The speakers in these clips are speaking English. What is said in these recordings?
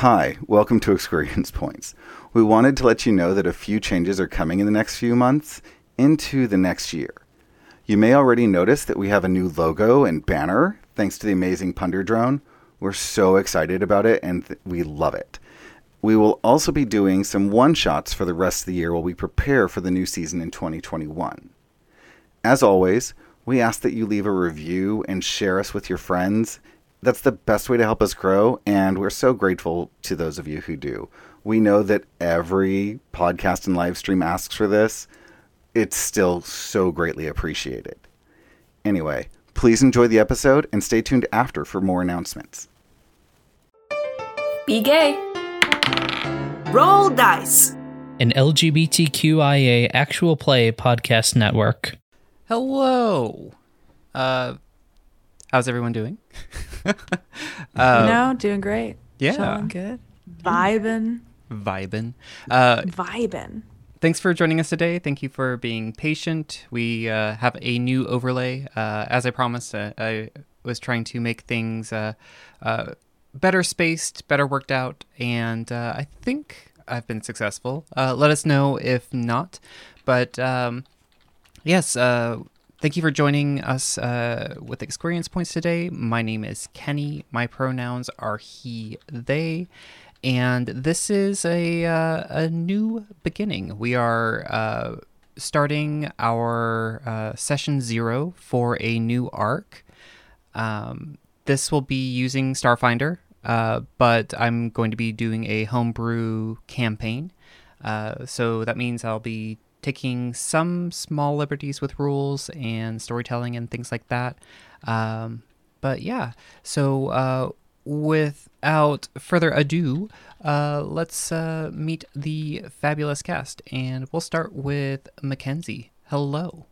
Hi, welcome to Experience Points. We wanted to let you know that a few changes are coming in the next few months into the next year. You may already notice that we have a new logo and banner thanks to the amazing Punder drone. We're so excited about it and th- we love it. We will also be doing some one shots for the rest of the year while we prepare for the new season in 2021. As always, we ask that you leave a review and share us with your friends. That's the best way to help us grow, and we're so grateful to those of you who do. We know that every podcast and live stream asks for this. It's still so greatly appreciated. Anyway, please enjoy the episode and stay tuned after for more announcements. Be gay. Roll dice. An LGBTQIA actual play podcast network. Hello. Uh, how's everyone doing? you know, doing great. yeah. Chilling good. Vibing. Vibin. Uh, Vibing. thanks for joining us today. Thank you for being patient. We uh, have a new overlay. Uh, as I promised, uh, I was trying to make things uh, uh, better spaced, better worked out, and uh, I think I've been successful. Uh, let us know if not. But um, yes, uh, thank you for joining us uh, with Experience Points today. My name is Kenny. My pronouns are he, they. And this is a, uh, a new beginning. We are uh, starting our uh, session zero for a new arc. Um, this will be using Starfinder, uh, but I'm going to be doing a homebrew campaign. Uh, so that means I'll be taking some small liberties with rules and storytelling and things like that. Um, but yeah, so uh, without further ado, uh, let's uh, meet the fabulous cast. And we'll start with Mackenzie. Hello.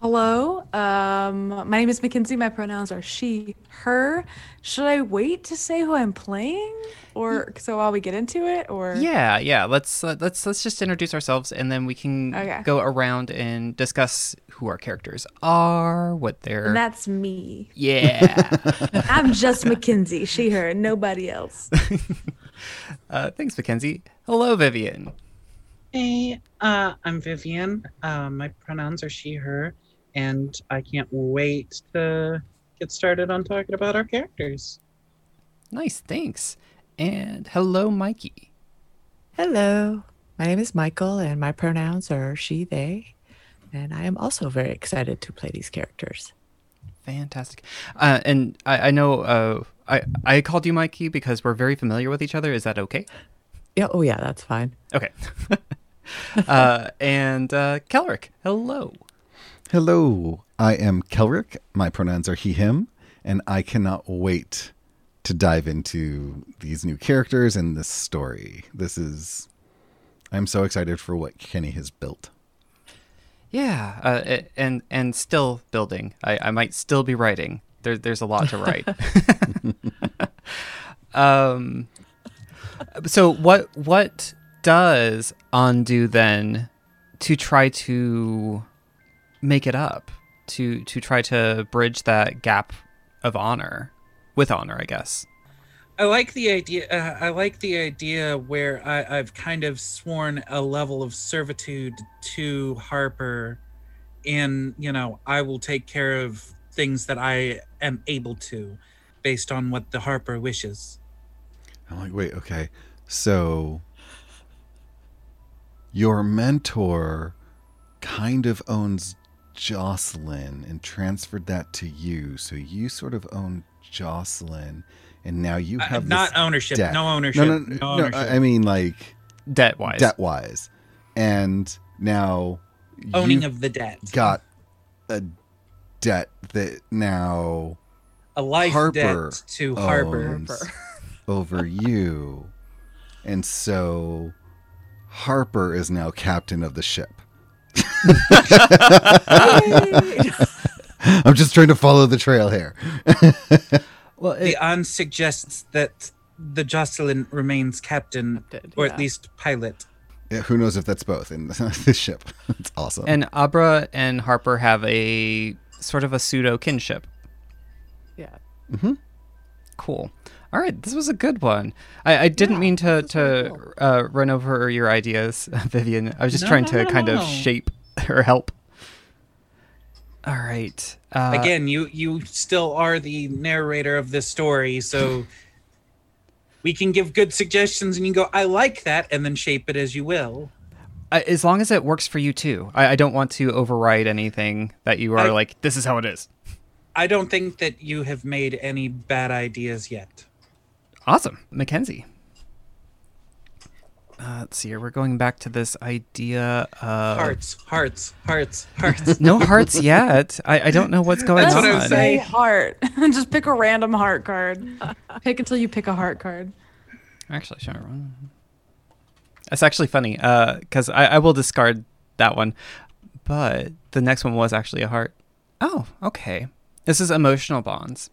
Hello. Um, my name is Mackenzie. My pronouns are she, her. Should I wait to say who I'm playing, or so while we get into it, or Yeah, yeah. Let's uh, let's let's just introduce ourselves, and then we can Okay. go around and discuss who our characters are, what they're. And that's me. yeah. I'm just Mackenzie. She, her, nobody else. uh, thanks, Mackenzie. Hello, Vivian. Hey, uh, I'm Vivian. Uh, my pronouns are she, her, and I can't wait to get started on talking about our characters. Nice, thanks. And hello, Mikey. Hello, my name is Michael, and my pronouns are she, they, and I am also very excited to play these characters. Fantastic. Uh, and I, I know uh, I I called you Mikey because we're very familiar with each other. Is that okay? Yeah, oh yeah, that's fine. Okay. uh, and uh, Kelric, hello. Hello, I am Kelrick. My pronouns are he, him, and I cannot wait to dive into these new characters and this story. This is. I'm so excited for what Kenny has built. Yeah, uh, and and still building. I, I might still be writing. There, there's a lot to write. um, so what what does undo then to try to make it up to to try to bridge that gap of honor with honor, I guess. I like the idea. Uh, I like the idea where I, I've kind of sworn a level of servitude to Harper, and you know I will take care of things that I am able to, based on what the Harper wishes. I'm like, wait, okay. So your mentor kind of owns Jocelyn and transferred that to you. So you sort of own Jocelyn, and now you Uh, have not this ownership. debt. No ownership. No, no, no no, ownership. I I mean like Debt wise. debt wise, and now Owning of the debt. got a debt that now a life Harper debt to Harper. over you, and so Harper is now captain of the ship. I'm just trying to follow the trail here. Well, The on suggests that the Jocelyn remains captain, Captain, or yeah. at least pilot. Yeah, who knows if that's both in the ship? It's awesome. and Abra and Harper have a sort of a pseudo kinship. Yeah. Cool. All right, this was a good one. I, I didn't mean to to uh, run over your ideas, Vivian. I was just No, trying no, to no, kind of shape or help. All right. Uh, Again, you you still are the narrator of this story, so we can give good suggestions, and you can go, "I like that," and then shape it as you will. I- as long as it works for you too. I, I don't want to override anything that you are I- like. This is how it is. I don't think that you have made any bad ideas yet. Awesome, Mackenzie. Uh, let's see here. We're going back to this idea of Hearts, hearts, hearts, hearts. no hearts yet. I, I don't know what's going That's on. what I'm Say saying. heart. Just pick a random heart card. pick until you pick a heart card. Actually, sure. one. That's actually funny because I, I will discard that one, but the next one was actually a heart. Oh, okay. This is emotional bonds.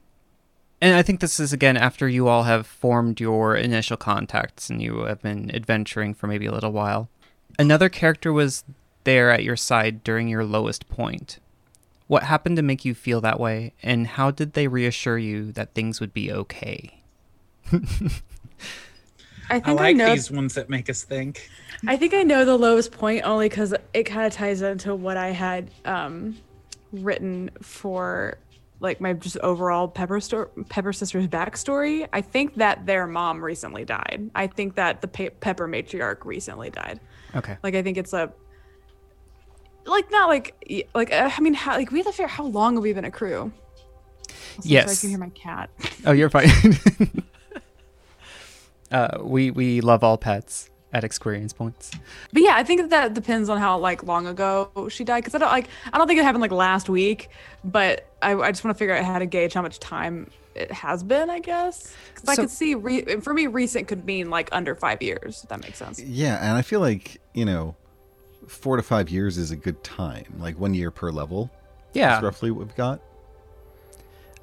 And I think this is again after you all have formed your initial contacts and you have been adventuring for maybe a little while. Another character was there at your side during your lowest point. What happened to make you feel that way, and how did they reassure you that things would be okay? I I think I, like know. these ones that make us think. I think I know the lowest point only because it kind of ties into what I had um, written for like my just overall Pepper sto- Pepper sisters backstory. I think that their mom recently died. I think that the Pe- Pepper matriarch recently died. Okay. Like I think it's a like not like like uh, I mean how, like we have to figure how long have we been a crew. Also, sorry, I Yes. can hear my cat. Oh, you're fine. uh, we we love all pets at experience points. But yeah, I think that depends on how like long ago she died. Because I don't like I don't think it happened like last week, but I, I just want to figure out how to gauge how much time it has been. I guess because I So- could see re- for me recent could mean like under five years. If that makes sense. Yeah, and I feel like, you know, four to five years is a good time. Like one year per level Yeah, is roughly what we've got.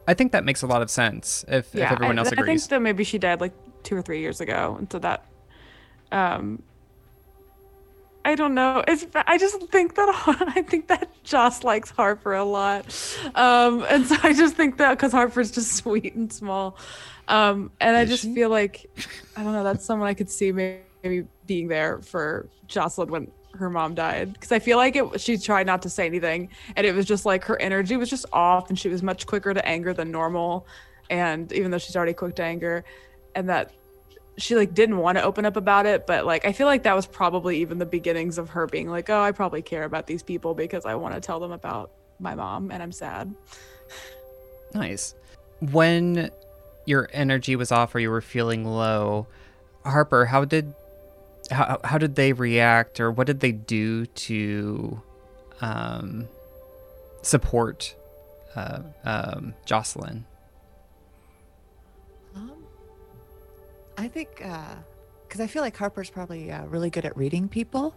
I think that makes a lot of sense if, Yeah, if everyone I, agrees. I think agrees. that maybe she died like two or three years ago, and so that, um, I don't know. It's I just think that I think that Joss likes Harper a lot, um, and so I just think that because Harper's just sweet and small, um, and I just she? feel like I don't know. That's someone I could see maybe, maybe being there for Jocelyn when her mom died because I feel like it. She tried not to say anything, and it was just like her energy was just off, and she was much quicker to anger than normal, and even though she's already quick to anger, and that she like didn't want to open up about it but like i feel like that was probably even the beginnings of her being like oh i probably care about these people because i want to tell them about my mom and i'm sad Nice. When your energy was off or you were feeling low, Harper, how did how, how did they react or what did they do to um, support uh, um, Jocelyn? I think because I feel like Harper's probably uh, really good at reading people.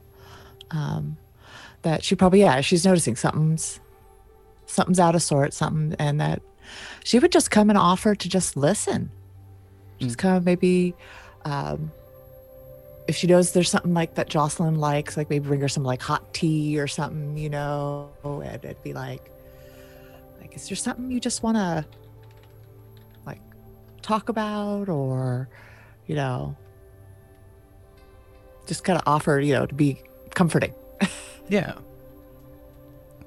Um, that she probably yeah she's noticing something's something's out of sort something and that she would just come and offer to just listen just come maybe um, if she knows there's something like that Jocelyn likes like maybe bring her some like hot tea or something you know and it'd be like like is there something you just want to like talk about or you know just kind of offer you know to be comforting Yeah.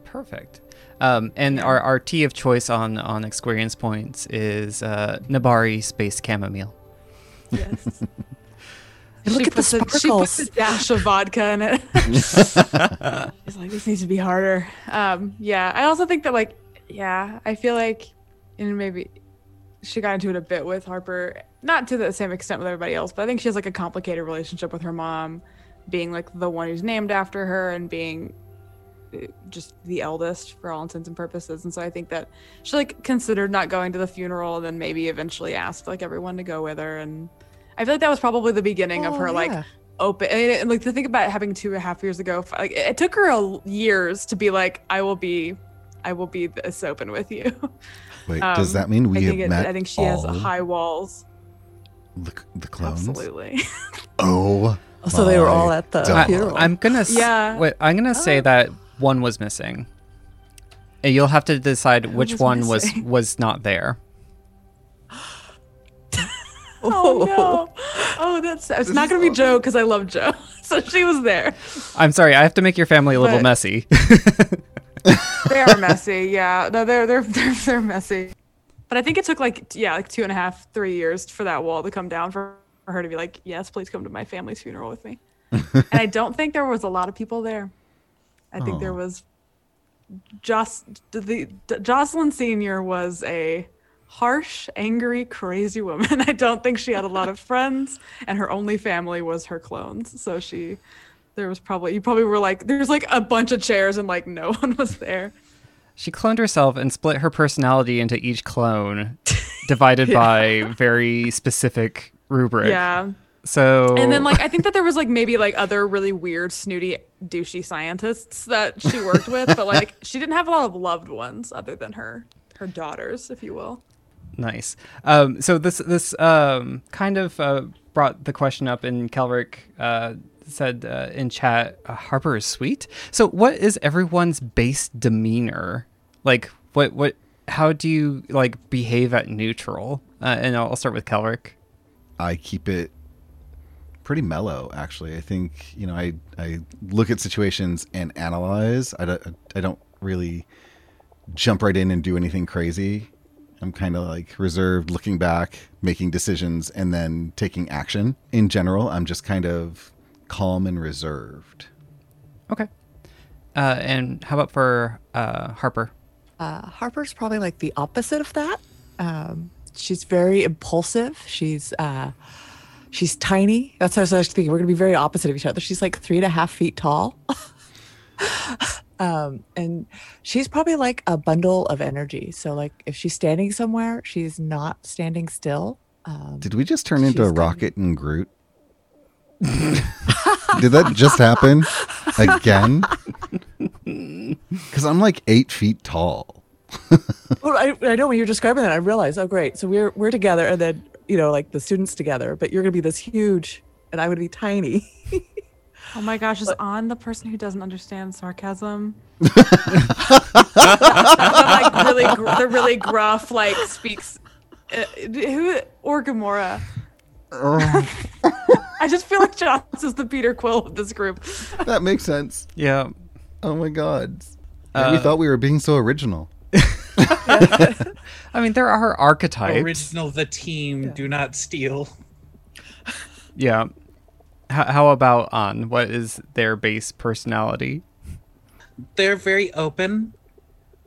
Perfect. Um, and our, our tea of choice on, on experience points is uh, Nabari Space Chamomile. yes look she at the puts a, she puts a dash of vodka in it it's like this needs to be harder um yeah i also think that like yeah i feel like and maybe she got into it a bit with harper not to the same extent with everybody else but i think she has like a complicated relationship with her mom being like the one who's named after her and being uh, just the eldest for all intents and purposes. And so i think that she like considered not going to the funeral and then maybe eventually asked like everyone to go with her. And i feel like that was probably the beginning of Oh, her like open and, and, like to think about having two and a half years ago like it, it took her a, years to be like i will be i will be this open with you. Wait, does Um, that mean we I have think, it, met I think she has high walls the, the clones? absolutely Oh, so they were all at the God. funeral I, am gonna s- Yeah. wait, I'm gonna say Oh. that one was missing. And you'll have to decide which was one was missing? was not there. Oh no! Oh, that's it's not gonna be Joe because I love Joe. So she was there. I'm sorry, I have to make your family a little But- messy. They are messy. Yeah, no, they're they're they're they're messy. But I think it took like yeah, like two and a half, three years for that wall to come down for, for her to be like, yes, please come to my family's funeral with me. and I don't think there was a lot of people there. I think there oh. was just the Jocelyn Senior was a harsh, angry, crazy woman. I don't think she had a lot of friends, and her only family was her clones. So she, there was probably you probably were like, there's like a bunch of chairs, and like no one was there. She cloned herself and split her personality into each clone, divided by very specific rubric. Yeah. So And then like I think that there was like maybe like other really weird, snooty, douchey scientists that she worked with, but like she didn't have a lot of loved ones other than her her daughters, if you will. Nice. Um, so this this um, kind of uh, brought the question up, and Kelrick uh, said uh, in chat, uh, "Harper is sweet." So, what is everyone's base demeanor? Like, what what? How do you like behave at neutral? Uh, and I'll, I'll start with Kelrick. I keep it pretty mellow, actually. I think you know, I I look at situations and analyze. I don't, I don't really jump right in and do anything crazy. I'm kind of like reserved, looking back, making decisions, and then taking action. In general, I'm just kind of calm and reserved. Okay. Uh, and how about for uh, Harper? Uh, Harper's probably like the opposite of that. Um, she's very impulsive. She's uh, she's tiny. That's what I was thinking. We're gonna be very opposite of each other. She's like three and a half feet tall. um, and she's probably like a bundle of energy. So like if she's standing somewhere, she's not standing still. Um, Did we just turn into a rocket and Groot? Did that just happen again? Because I'm like eight feet tall. Well, I, I know when you're describing that, I realized, oh, great. So we're we're together, and then you know, like the students together, but you're gonna be this huge, and I would be tiny. Oh my gosh, is on the person who doesn't understand sarcasm? that, like really, gr- the really gruff, like speaks. Uh, who or Gamora? I just feel like Joss is the Peter Quill of this group. That makes sense. Yeah. Oh my god. we thought we were being so original. I mean, there are archetypes. Original the team, do not steal. Yeah. H- how about on? What is their base personality? They're very open.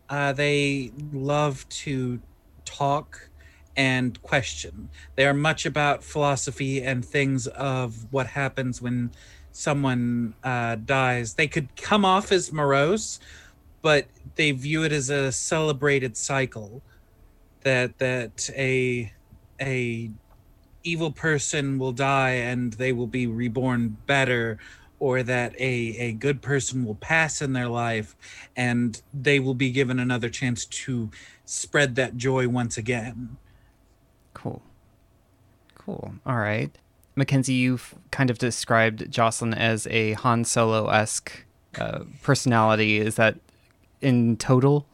Uh, they love to talk and question. They are much about philosophy and things of what happens when someone uh, dies. They could come off as morose, but they view it as a celebrated cycle. That that a a evil person will die and they will be reborn better or that a, a good person will pass in their life and they will be given another chance to spread that joy once again. Cool. All right. Mackenzie, you've kind of described Jocelyn as a Han Solo esque uh, personality. Is that in total?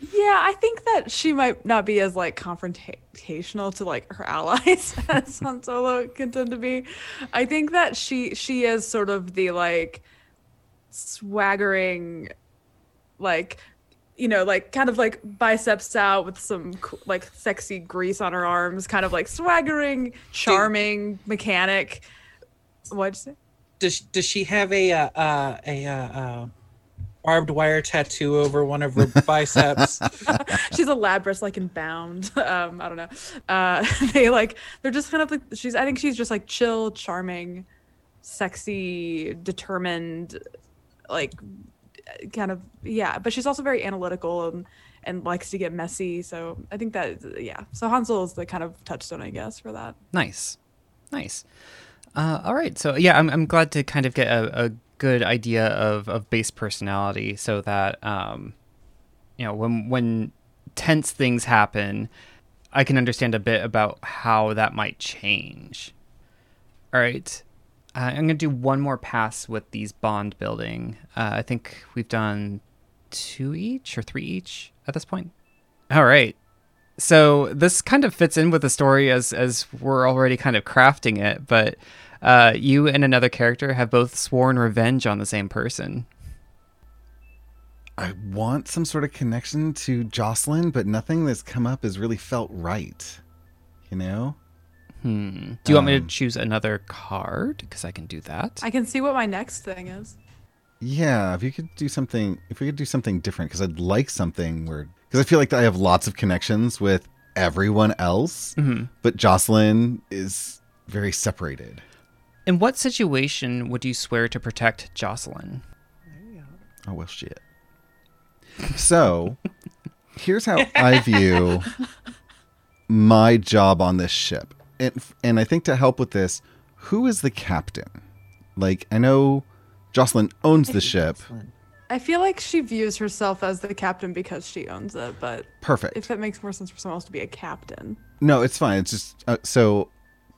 Yeah, I think that she might not be as like confrontational to like her allies as Han Solo can tend to be. I think that she she is sort of the like swaggering, like you know, like kind of like biceps out with some like sexy grease on her arms, kind of like swaggering, charming mechanic. What'd you say? Does does she have a uh, uh, a uh, uh, barbed wire tattoo over one of her biceps? she's a labrys like in bound um i don't know uh they like they're just kind of like she's i think she's just like chill charming sexy determined like kind of yeah but she's also very analytical and and likes to get messy so i think that yeah so Han Solo is the kind of touchstone i guess for that Nice. Nice. Uh, all right. So, yeah, I'm, I'm glad to kind of get a, a good idea of, of base personality so that, um, you know, when, when tense things happen, I can understand a bit about how that might change. All right. Uh, I'm going to do one more pass with these bond building. Uh, I think we've done two each or three each at this point. All right. So this kind of fits in with the story as as we're already kind of crafting it, but uh, you and another character have both sworn revenge on the same person. I want some sort of connection to Jocelyn, but nothing that's come up has really felt right. You know? Hmm. Do you want me to Um, choose another card? Because I can do that. I can see what my next thing is. Yeah, if you could do something, if we could do something different, because I'd like something where, because I feel like I have lots of connections with everyone else, hmm but Jocelyn is very separated. In what situation would you swear to protect Jocelyn? Oh well, shit. So, here's how I view my job on this ship, and and I think to help with this, who is the captain? Like, I know Jocelyn owns the ship. I feel like she views herself as the captain because she owns it, but Perfect. if it makes more sense for someone else to be a captain. No, it's fine. It's just uh, so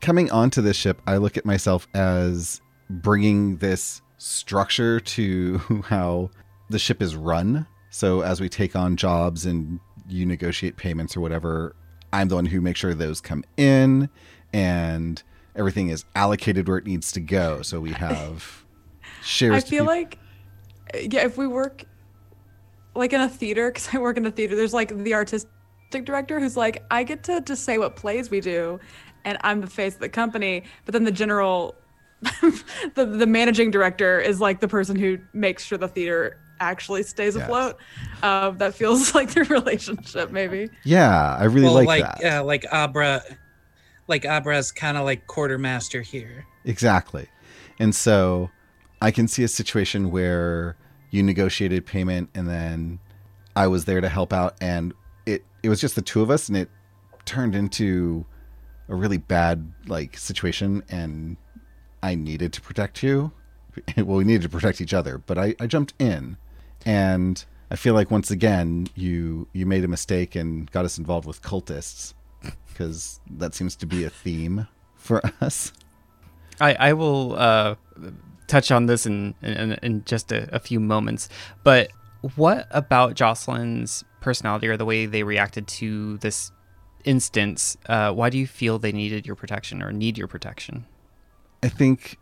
coming onto this ship, I look at myself as bringing this structure to how the ship is run. So as we take on jobs and you negotiate payments or whatever, I'm the one who makes sure those come in and everything is allocated where it needs to go. So we have shares. I feel like, yeah, if we work like in a theater, because I work in a theater, there's like the artistic director who's like, I get to just say what plays we do, and I'm the face of the company. But then the general, the the managing director is like the person who makes sure the theater actually stays Yes. afloat. Uh, that feels like their relationship, maybe. yeah, I really well, like, like that. yeah, like Abra, like Abra's kind of like quartermaster here. Exactly. And so I can see a situation where you negotiated payment and then I was there to help out and it it was just the two of us and it turned into a really bad like situation and I needed to protect you. Well, we needed to protect each other, but I, I jumped in and I feel like once again you you made a mistake and got us involved with cultists because that seems to be a theme for us. I, I will uh, touch on this in, in, in just a, a few moments. But what about Jocelyn's personality or the way they reacted to this instance? Uh, why do you feel they needed your protection or need your protection? I think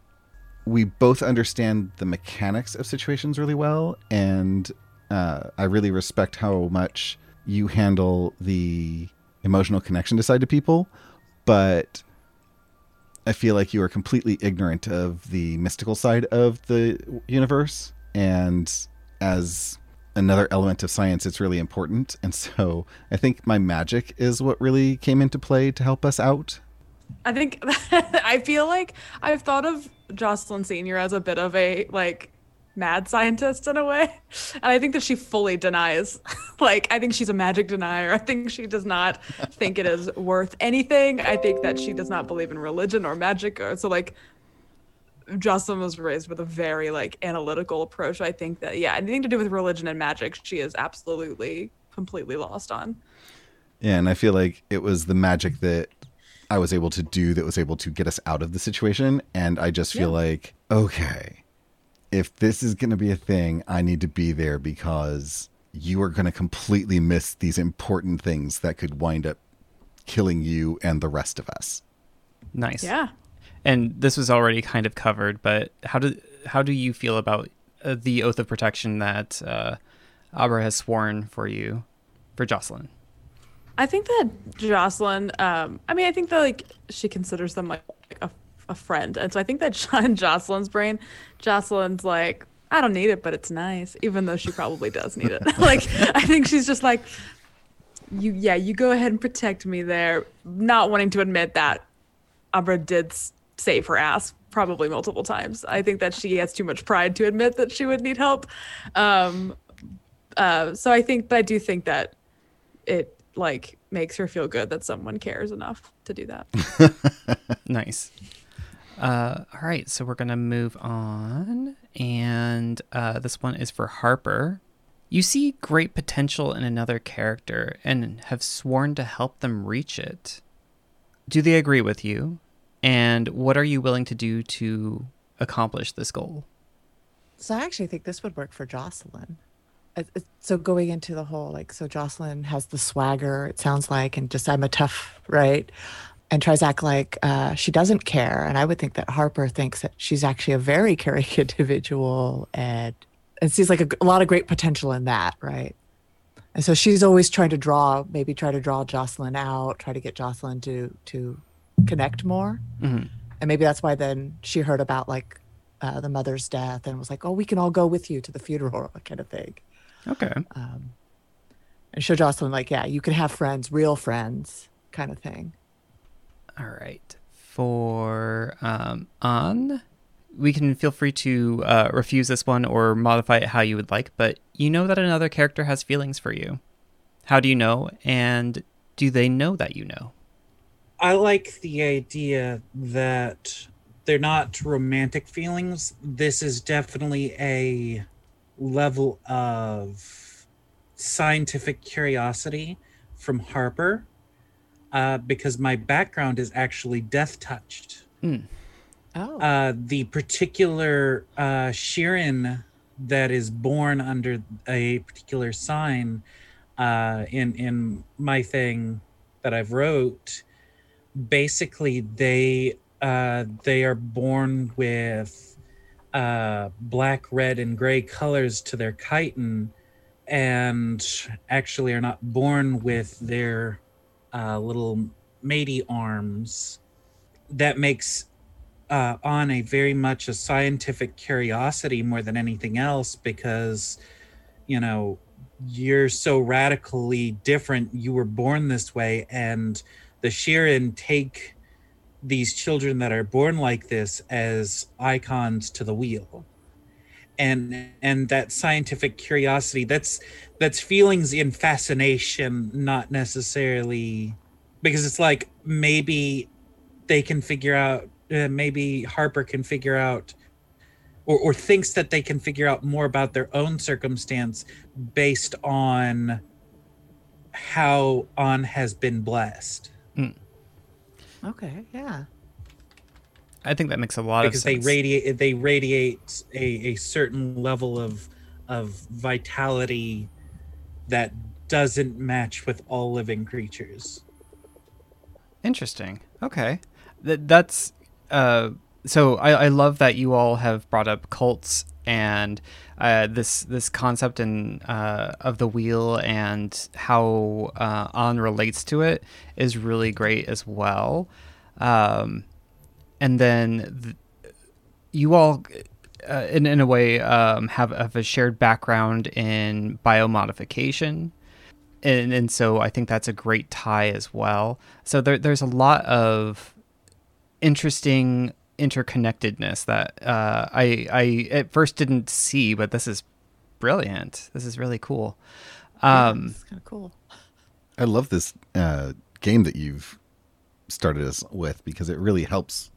we both understand the mechanics of situations really well, and uh, I really respect how much you handle the emotional connection to side to people, but I feel like you are completely ignorant of the mystical side of the universe, and as another element of science, it's really important. And so I think my magic is what really came into play to help us out. I think I feel like I've thought of Jocelyn Senior as a bit of a like mad scientist in a way, and I think that she fully denies. like I think she's a magic denier. I think she does not think it is worth anything. I think that she does not believe in religion or magic. Or so like Jocelyn was raised with a very like analytical approach. I think that yeah, anything to do with religion and magic, she is absolutely completely lost on. Yeah, and I feel like it was the magic that I was able to do that was able to get us out of the situation. And I just feel like, okay, if this is going to be a thing, I need to be there because you are going to completely miss these important things that could wind up killing you and the rest of us. Nice. Yeah. And this was already kind of covered, but how do how do you feel about uh, the oath of protection that uh, Abra has sworn for you, for Jocelyn? I think that Jocelyn, um, I mean, I think that like she considers them like a, a friend. And so I think that in Jocelyn's brain, Jocelyn's like, I don't need it, but it's nice, even though she probably does need it. like, I think she's just like, you, yeah, you go ahead and protect me there, not wanting to admit that Abra did save her ass probably multiple times. I think that she has too much pride to admit that she would need help. Um, uh, so I think, but I do think that it like makes her feel good that someone cares enough to do that. Nice. Uh, all right, so we're gonna move on, and uh, this one is for Harper. You see great potential in another character and have sworn to help them reach it. Do they agree with you? And what are you willing to do to accomplish this goal? So I actually think this would work for Jocelyn. It- it- so going into the whole like so Jocelyn has the swagger it sounds like and just I'm a tough right? And tries to act like uh, she doesn't care. And I would think that Harper thinks that she's actually a very caring individual. And and sees like a, a lot of great potential in that right? And so she's always trying to draw maybe try to draw Jocelyn out try to get Jocelyn to to connect more. Mhm. and maybe that's why then she heard about like uh, the mother's death and was like oh we can all go with you to the funeral kind of thing Okay. um, and show Jocelyn like, yeah, you can have friends, real friends, kind of thing. All right. For um, on, we can feel free to uh, refuse this one or modify it how you would like, but you know that another character has feelings for you. How do you know? And do they know that you know? I like the idea that they're not romantic feelings. This is definitely a level of scientific curiosity from Harper, uh, because my background is actually death touched. Oh, Uh, the particular uh, Shirren that is born under a particular sign uh, in in my thing that I've wrote, basically they uh, they are born with uh, black, red, and gray colors to their chitin, and actually are not born with their uh, little matey arms. That makes uh, on a very much a scientific curiosity more than anything else because you know you're so radically different you were born this way and the Shirren take these children that are born like this as icons to the wheel. And and that scientific curiosity that's that's feelings in fascination not necessarily because it's like maybe they can figure out uh, maybe Harper can figure out or, or thinks that they can figure out more about their own circumstance based on how on has been blessed okay, yeah. I think that makes a lot because of sense. Because they radiate they radiate a, a certain level of of vitality that doesn't match with all living creatures Interesting. Okay. Th- that's uh so I, I love that you all have brought up cults and uh, this this concept and uh, of the wheel and how uh, on relates to it is really great as well. Um, and then th- you all, uh, in in a way, um, have have a shared background in biomodification and and so I think that's a great tie as well. So there, there's a lot of interesting interconnectedness that uh, I I at first didn't see, but this is brilliant. This is really cool. Um, it's kind of cool. I love this uh, game that you've started us with because it really helps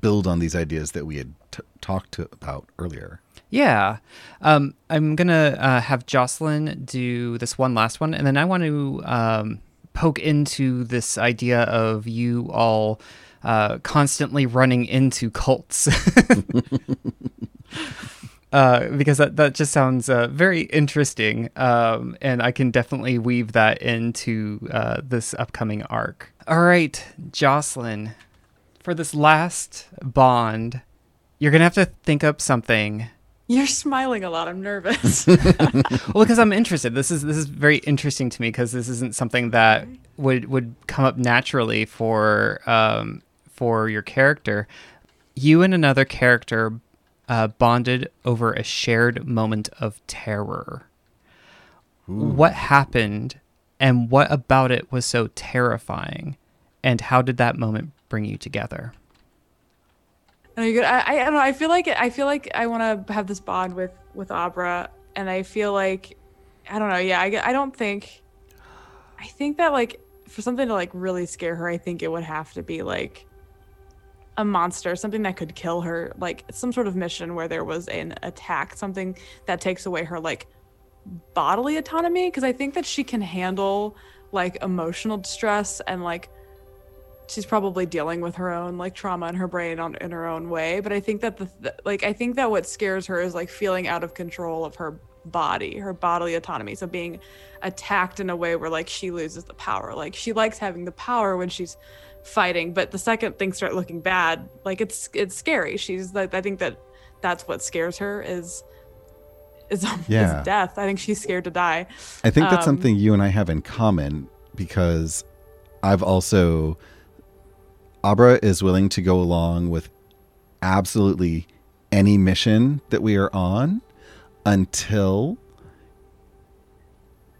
build on these ideas that we had t- talked to, about earlier. Yeah. Um, I'm going to uh, have Jocelyn do this one last one, and then I want to um, poke into this idea of you all uh, constantly running into cults. Uh, because that, that just sounds uh, very interesting, um, and I can definitely weave that into uh, this upcoming arc. All right, Jocelyn, for this last bond, you're gonna have to think up something You're smiling a lot. I'm nervous. well because i'm interested this is this is very interesting to me because this isn't something that would would come up naturally for um for your character you and another character uh, bonded over a shared moment of terror what happened and what about it was so terrifying and how did that moment bring you together No, you're good. I, I, I don't know. I feel like I feel like I want to have this bond with with Abra, and I feel like I don't know. Yeah, I, I don't think. I think that like for something to like really scare her, I think it would have to be like a monster, something that could kill her, like some sort of mission where there was an attack, something that takes away her like bodily autonomy. Because I think that she can handle like emotional distress and like she's probably dealing with her own like trauma in her brain on in her own way but i think that the th- like i think that what scares her is like feeling out of control of her body, her bodily autonomy. So being attacked in a way where like she loses the power. Like she likes having the power when she's fighting, but the second things start looking bad, like it's it's scary. She's like I think that that's what scares her is is, Yeah. is death. I think she's scared to die. I think that's Um, something you and I have in common because I've also Abra is willing to go along with absolutely any mission that we are on until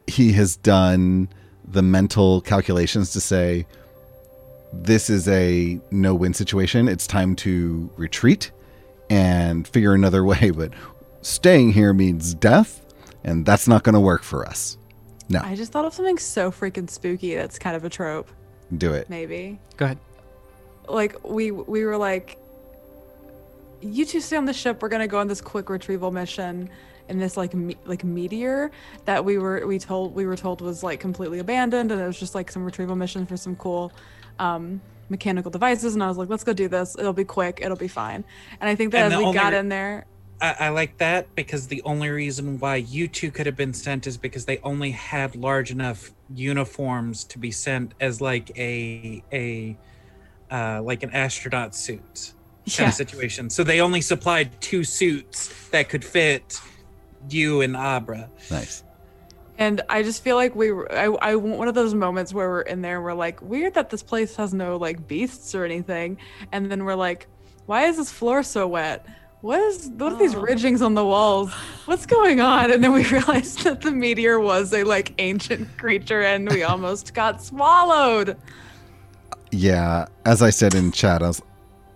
he has done the mental calculations to say this is a no-win situation. It's time to retreat and figure another way, but staying here means death and that's not going to work for us. No, I just thought of something so freaking spooky that's kind of a trope, do it. maybe. Go ahead. like we we were like you two stay on the ship we're gonna go on this quick retrieval mission in this like me- like meteor that we were we told we were told was like completely abandoned and it was just like some retrieval mission for some cool um mechanical devices and i was like let's go do this it'll be quick it'll be fine and i think that And as we got re- in there I, I like that because the only reason why you two could have been sent is because they only had large enough uniforms to be sent as like a a uh, like an astronaut suit kind yeah of situation. So they only supplied two suits that could fit you and Abra. Nice. And I just feel like we were, I, I want one of those moments where we're in there and we're like, weird that this place has no like beasts or anything. And then we're like, why is this floor so wet? What is, what are these Oh. ridgings on the walls? What's going on? And then we realized that the meteor was a like ancient creature and we almost got swallowed. Yeah, as I said in chat, I was,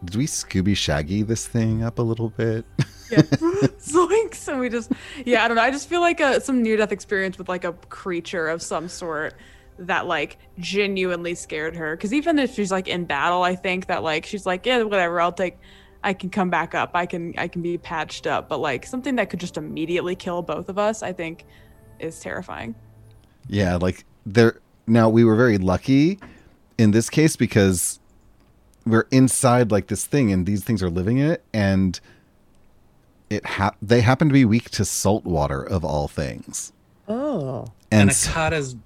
did we Scooby Shaggy this thing up a little bit? Yeah. Zoinks. And we just, yeah, I don't know. I just feel like a, some near death experience with like a creature of some sort that like genuinely scared her. Cause even if she's like in battle, I think that like she's like, yeah, whatever, I'll take, I can come back up. I can, I can be patched up. But like something that could just immediately kill both of us, I think is terrifying. Yeah, like there. Now we were very lucky in this case because we're inside like this thing, and these things are living in it, and it ha- they happen to be weak to salt water of all things. Oh. And And s- Akata's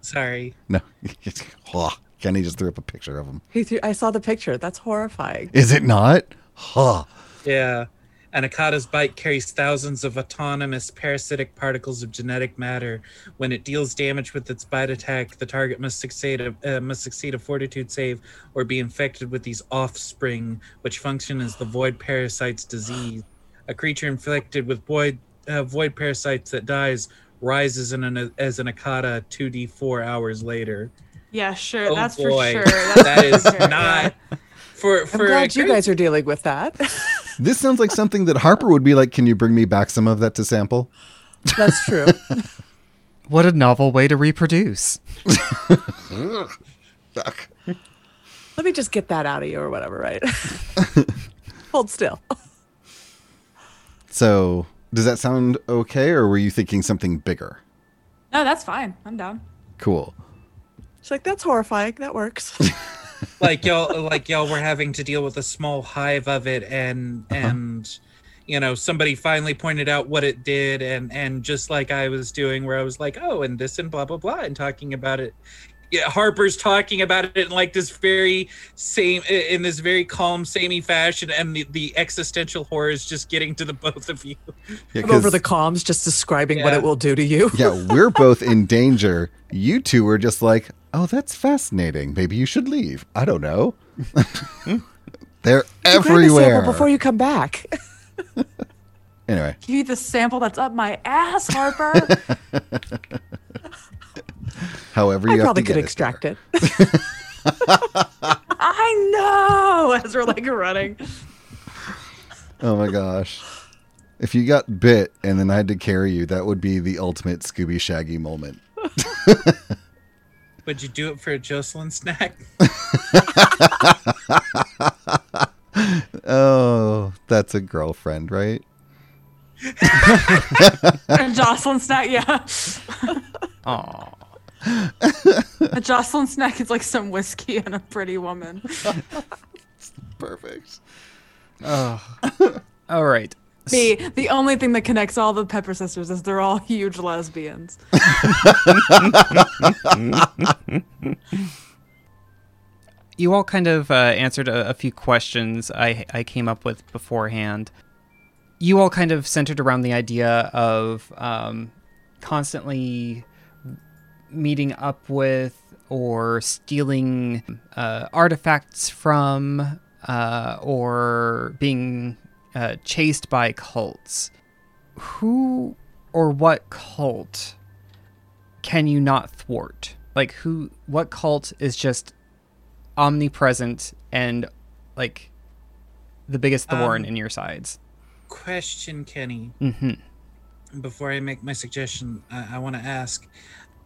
sorry. no, oh, Kenny just threw up a picture of him. He threw, I saw the picture. That's horrifying. Is it not? Huh. Yeah. And Akata's bite carries thousands of autonomous parasitic particles of genetic matter. When it deals damage with its bite attack, the target must succeed a, uh, must succeed a fortitude save or be infected with these offspring, which function as the void parasite's disease. A creature infected with void uh, void parasites that dies rises in an, as an Akata 2d4 hours later. Yeah, sure. Oh that's boy. for sure. That's That is for sure, yeah. not for I'm for glad you guys are dealing with that. This sounds like something that Harper would be like. Can you bring me back some of that to sample? That's true. What a novel way to reproduce. Let me just get that out of you or whatever, right? Hold still. So, does that sound okay, or were you thinking something bigger? No, that's fine. I'm down. Cool. She's like, that's horrifying. That works. like y'all like y'all were having to deal with a small hive of it and uh-huh. and you know somebody finally pointed out what it did and and just like i was doing where i was like oh and this and blah blah blah and talking about it yeah harper's talking about it in like this very same in this very calm samey fashion and the, the existential horror is just getting to the both of you Yeah, I'm over 'cause- the comms just describing what it will do to you. yeah, we're both in danger. You two are just like, oh, that's fascinating. Maybe you should leave. I don't know. They're Grab a sample everywhere. before you come back. Anyway, Give you the sample that's up my ass, Harper. However you I have probably to could get extract it. it. I know. As we're like running. Oh my gosh. If you got bit and then I had to carry you, that would be the ultimate Scooby Shaggy moment. would you do it for a jocelyn snack Oh, that's a girlfriend, right? A Jocelyn snack, yeah. Aw. A Jocelyn snack is like some whiskey and a pretty woman. Perfect. All right. B. The only thing that connects all the Pepper sisters is they're all huge lesbians. you all kind of uh, answered a, a few questions I, I came up with beforehand. You all kind of centered around the idea of um, constantly meeting up with or stealing uh, artifacts from uh, or being uh, chased by cults. Who or what cult can you not thwart? Like who? What cult is just omnipresent and like the biggest thorn Um, in your sides? Question, Kenny. Mm-hmm. Before I make my suggestion, I, I want to ask,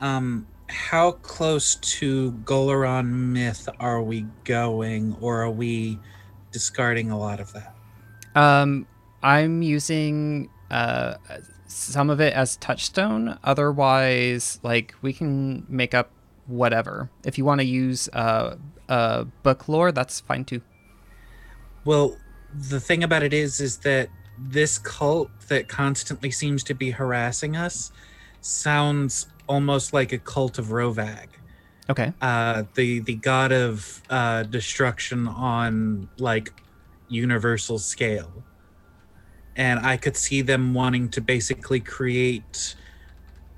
um, how close to Golarion myth are we going, or are we discarding a lot of that? Um, I'm using uh some of it as touchstone. Otherwise, like we can make up whatever. If you want to use uh uh book lore, that's fine too. Well, the thing about it is, is that this cult that constantly seems to be harassing us sounds almost like a cult of Rovag. Okay. uh the the god of uh destruction on like universal scale and i could see them wanting to basically create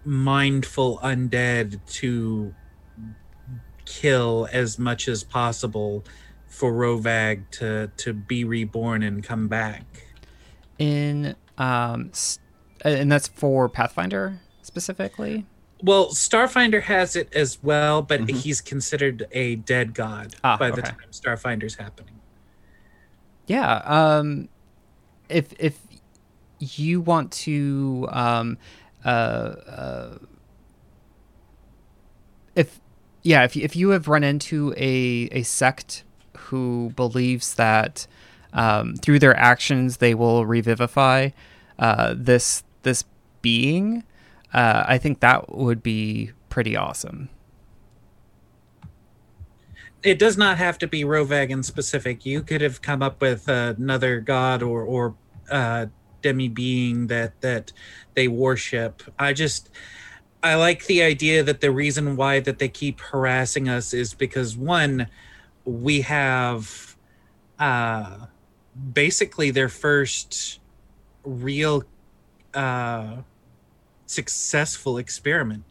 mindful undead to kill as much as possible for rovag to to be reborn and come back In um, and that's for Pathfinder specifically. Well starfinder has it as well but he's considered a dead god Ah, by the okay. time starfinder's happening Yeah. Um, if if you want to, um, uh, uh, if yeah, if if you have run into a a sect who believes that um, through their actions they will revivify uh, this this being, uh, I think that would be pretty awesome. it does not have to be Rovagan specific. You could have come up with another god or or uh, demi being that that they worship. I just I like the idea that the reason why that they keep harassing us is because one, we have uh, basically their first real uh, successful experiment.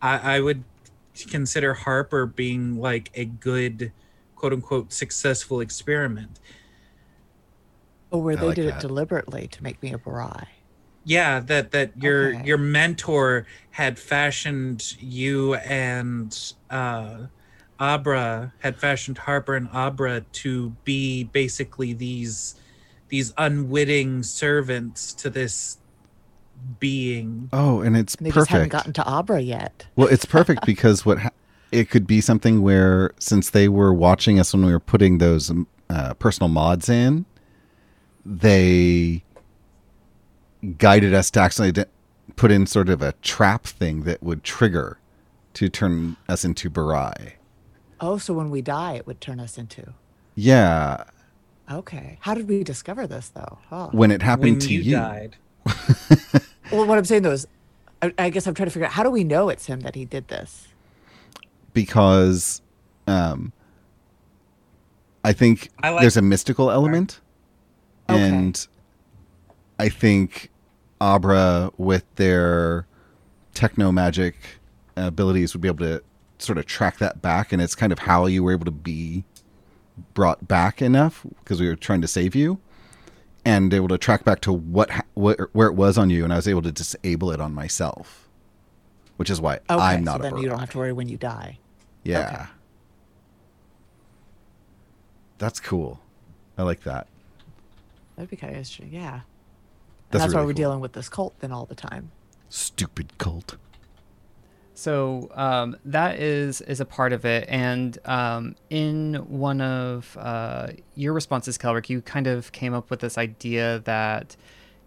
I, I would consider Harper being like a good, quote unquote, successful experiment. Or where I they like did that. it deliberately to make me a Borai. Yeah, that that your Okay. your mentor had fashioned you and uh, Abra had fashioned Harper and Abra to be basically these these unwitting servants to this being. Oh, and it's And they just haven't gotten to Abra yet. Well, it's perfect because what ha- it could be something where since they were watching us when we were putting those um, uh, personal mods in, they guided us to actually d- put in sort of a trap thing that would trigger to turn us into Borai. Oh, so when we die, it would turn us into. Yeah, Okay. How did we discover this, though? Oh. when it happened when to you, you. died. Well, what I'm saying though is, I, I guess I'm trying to figure out how do we know it's him that he did this? because um, I think I like- there's a mystical element, Okay. and I think Abra with their techno magic abilities would be able to sort of track that back, and it's kind of how you were able to be brought back enough because we were trying to save you. And able to track back to what, ha- what where it was on you, and I was able to disable it on myself, which is why Okay, I'm not so a then you don't have to worry when you die. Yeah. Okay. That's cool. I like that. That'd be kind of interesting. Yeah. And That's, that's why we're cool. dealing with this cult then all the time. Stupid cult. So um, that is is a part of it, and um, in one of uh, your responses, Kelrick, you kind of came up with this idea that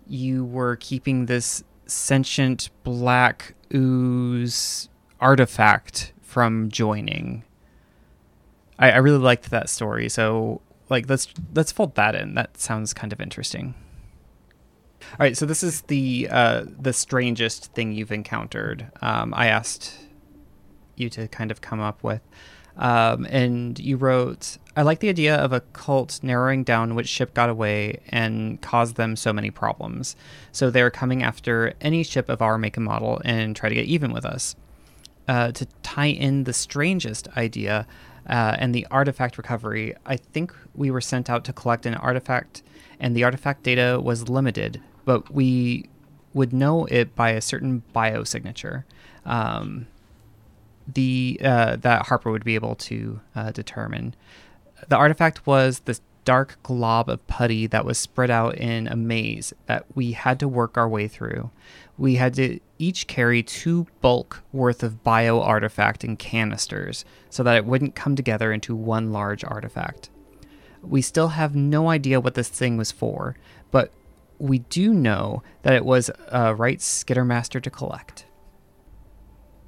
you were keeping this sentient black ooze artifact from joining. I, I really liked that story, so like let's let's fold that in. That sounds kind of interesting. Right, so this is the uh, the strangest thing you've encountered. Um, I asked you to kind of come up with, um, and you wrote, "I like the idea of a cult narrowing down which ship got away and caused them so many problems. So they're coming after any ship of our make and model and try to get even with us." Uh, to tie in the strangest idea uh, and the artifact recovery, I think we were sent out to collect an artifact, and the artifact data was limited, but we would know it by a certain biosignature. Um, the uh, that Harper would be able to uh, determine. The artifact was this dark glob of putty that was spread out in a maze that we had to work our way through. We had to each carry two bulk worth of bio artifact in canisters so that it wouldn't come together into one large artifact. We still have no idea what this thing was for, but we do know that it was a right Skittermaster to collect.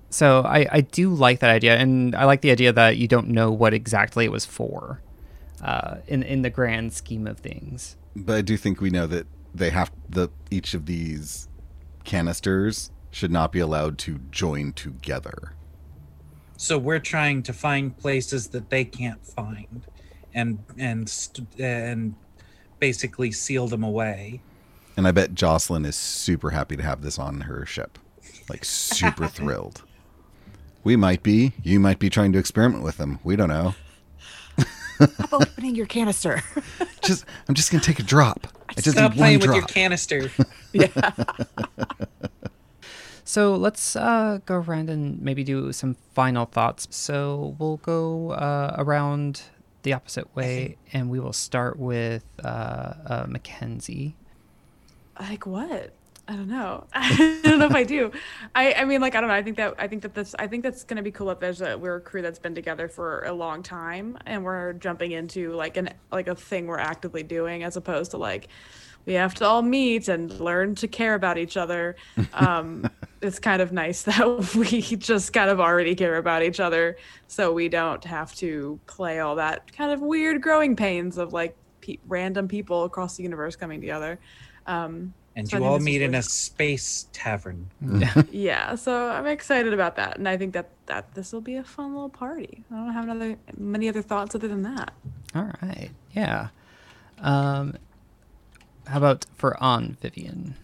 So I, I do like that idea, and I like the idea that you don't know what exactly it was for, uh, in in the grand scheme of things. But I do think we know that they have the each of these canisters should not be allowed to join together. So we're trying to find places that they can't find, and and st- and basically seal them away. And I bet Jocelyn is super happy to have this on her ship. Like super thrilled. We might be. You might be trying to experiment with them. We don't know. How about opening your canister? Just I'm just gonna take a drop. I just Stop need playing one with your canister. yeah. So let's uh, go around and maybe do some final thoughts. So we'll go uh, around the opposite way, and we will start with uh, uh, Mackenzie. Like what? I don't know. I don't know if i do. I i mean like i don't know. I think that i think that this i think that's going to be cool that there's a we're a crew that's been together for a long time and we're jumping into like an like a thing we're actively doing as opposed to like we have to all meet and learn to care about each other. Um it's kind of nice that we just kind of already care about each other so we don't have to play all that kind of weird growing pains of like pe- random people across the universe coming together um And So you all this is meet in really- a space tavern. yeah so i'm excited about that and i think that that this will be a fun little party i don't have another many other thoughts other than that All right, yeah. Um, how about for on Vivian?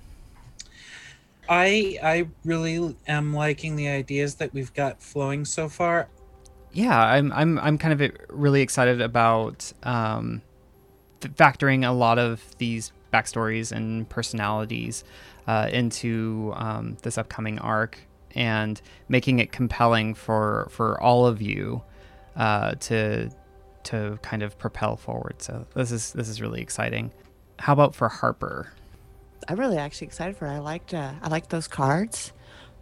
I I really am liking the ideas that we've got flowing so far. yeah, I'm I'm I'm kind of really excited about um, factoring a lot of these backstories and personalities uh, into um, this upcoming arc and making it compelling for for all of you uh, to to kind of propel forward. So this is this is really exciting. How about for Harper? I'm really actually excited for it. I liked uh, I liked those cards.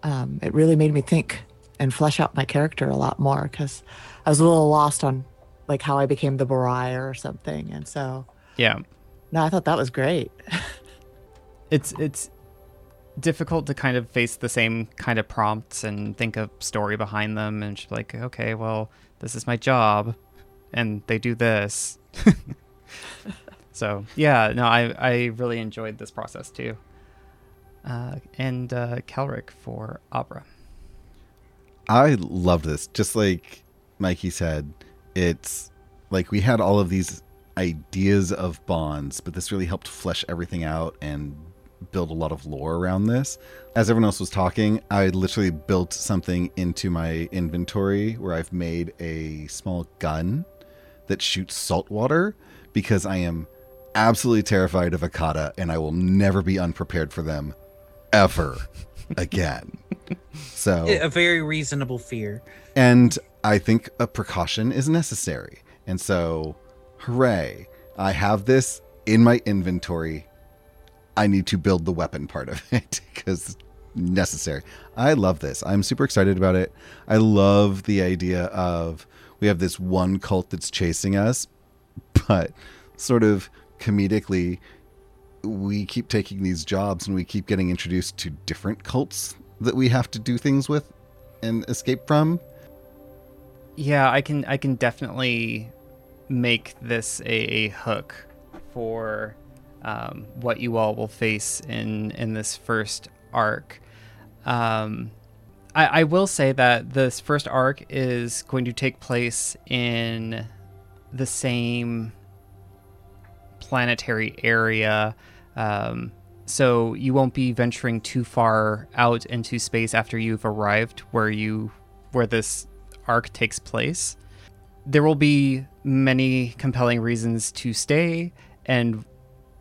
Um, it really made me think and flesh out my character a lot more because I was a little lost on like how I became the Borai or something. And so Yeah, no, I thought that was great. it's it's difficult to kind of face the same kind of prompts and think of story behind them and just be like okay well this is my job and they do this so yeah no i i really enjoyed this process too uh, and uh, Kelrick for Abra. I loved this. Just like Mikey said, it's like we had all of these ideas of bonds, but this really helped flesh everything out and build a lot of lore around this. As everyone else was talking, I literally built something into my inventory where I've made a small gun that shoots salt water because I am absolutely terrified of Akata and I will never be unprepared for them ever again. So A very reasonable fear. and I think a precaution is necessary. And so, hooray, I have this in my inventory. I need to build the weapon part of it because necessary. I love this. I'm super excited about it. I love the idea of we have this one cult that's chasing us, but sort of comedically, we keep taking these jobs and we keep getting introduced to different cults that we have to do things with and escape from. Yeah, I can I can definitely make this a, hook for um, what you all will face in in this first arc. Um, I, I will say that this first arc is going to take place in the same planetary area. Um, so you won't be venturing too far out into space after you've arrived where you where this arc takes place. There will be many compelling reasons to stay and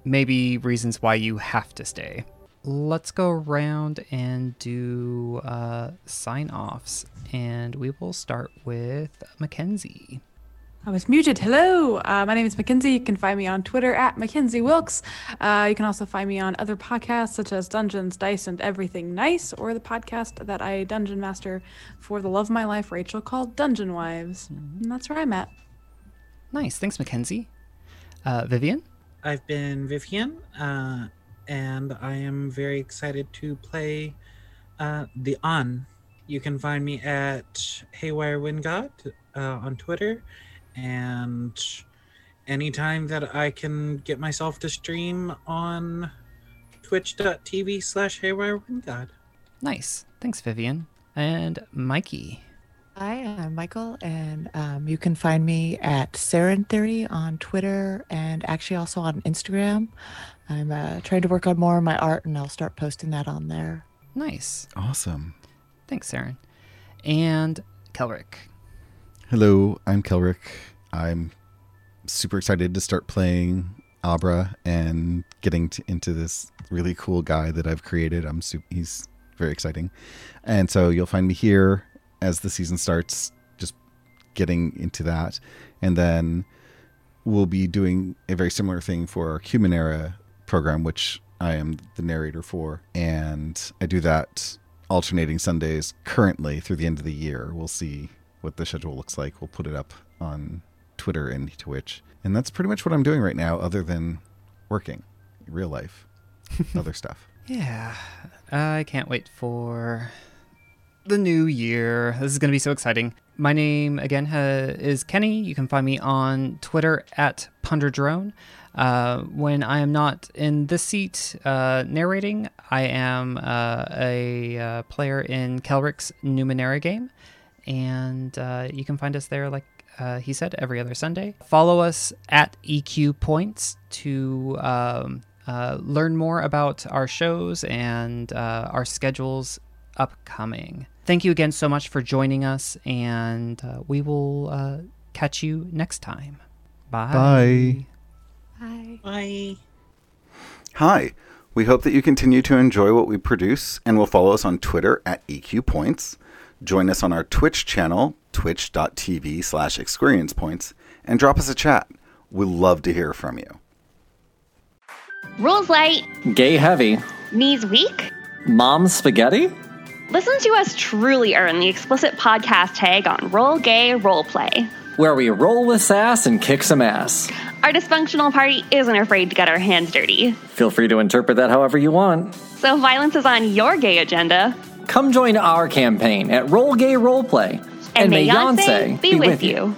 maybe reasons why you have to stay. Let's go around and do uh, sign offs, and we will start with Mackenzie. I was muted. Hello, uh, my name is Mackenzie. You can find me on Twitter at Mackenzie Wilkes. Uh, you can also find me on other podcasts such as Dungeons, Dice, and Everything Nice, or the podcast that I dungeon master for the love of my life, Rachel, called Dungeon Wives. And that's where I'm at. Nice, thanks, Mackenzie. Uh, Vivian. I've been Vivian, uh, and I am very excited to play uh, the On. You can find me at Haywire Wingod uh, on Twitter, and anytime that I can get myself to stream on twitch.tv slash Haywire Wingod. Nice, thanks, Vivian. And Mikey. Hi, I'm Michael, and um, you can find me at Saren Theory on Twitter and actually also on Instagram. I'm uh, trying to work on more of my art, and I'll start posting that on there. Nice. Awesome. Thanks, Saren. And Kelrick. Hello, I'm Kelrick. I'm super excited to start playing Abra and getting to, into this really cool guy that I've created. I'm su- he's very exciting, and so you'll find me here as the season starts, just getting into that, and then we'll be doing a very similar thing for our Numenera program, which I am the narrator for, and I do that alternating Sundays currently through the end of the year. We'll see what the schedule looks like. We'll put it up on Twitter and Twitch. And that's pretty much what I'm doing right now, other than working, real life, other stuff. Yeah, I can't wait for the new year. This is going to be so exciting. My name again ha- is Kenny. You can find me on Twitter at Punderdrone. Uh, when I am not in this seat uh, narrating, I am uh, a uh, player in Kelrick's Numenera game, and uh, you can find us there, like uh, he said, every other Sunday. Follow us at EQ Points to um, learn more about our shows and our schedules upcoming. Thank you again so much for joining us, and uh, we will uh, catch you next time. Bye. Bye. Hi. Bye. Hi. We hope that you continue to enjoy what we produce and will follow us on Twitter at EQ Points. Join us on our Twitch channel, twitch.tv slash experience points, and drop us a chat. We'd love to hear from you. Rules light, Gay heavy. knees weak. Mom spaghetti? Listen to us truly earn the explicit podcast tag on Roll Gay Roleplay. Where we roll with sass and kick some ass. Our dysfunctional party isn't afraid to get our hands dirty. Feel free to interpret that however you want. So violence is on your gay agenda, Come join our campaign at Roll Gay Roleplay. and, may Yonsei be, with you.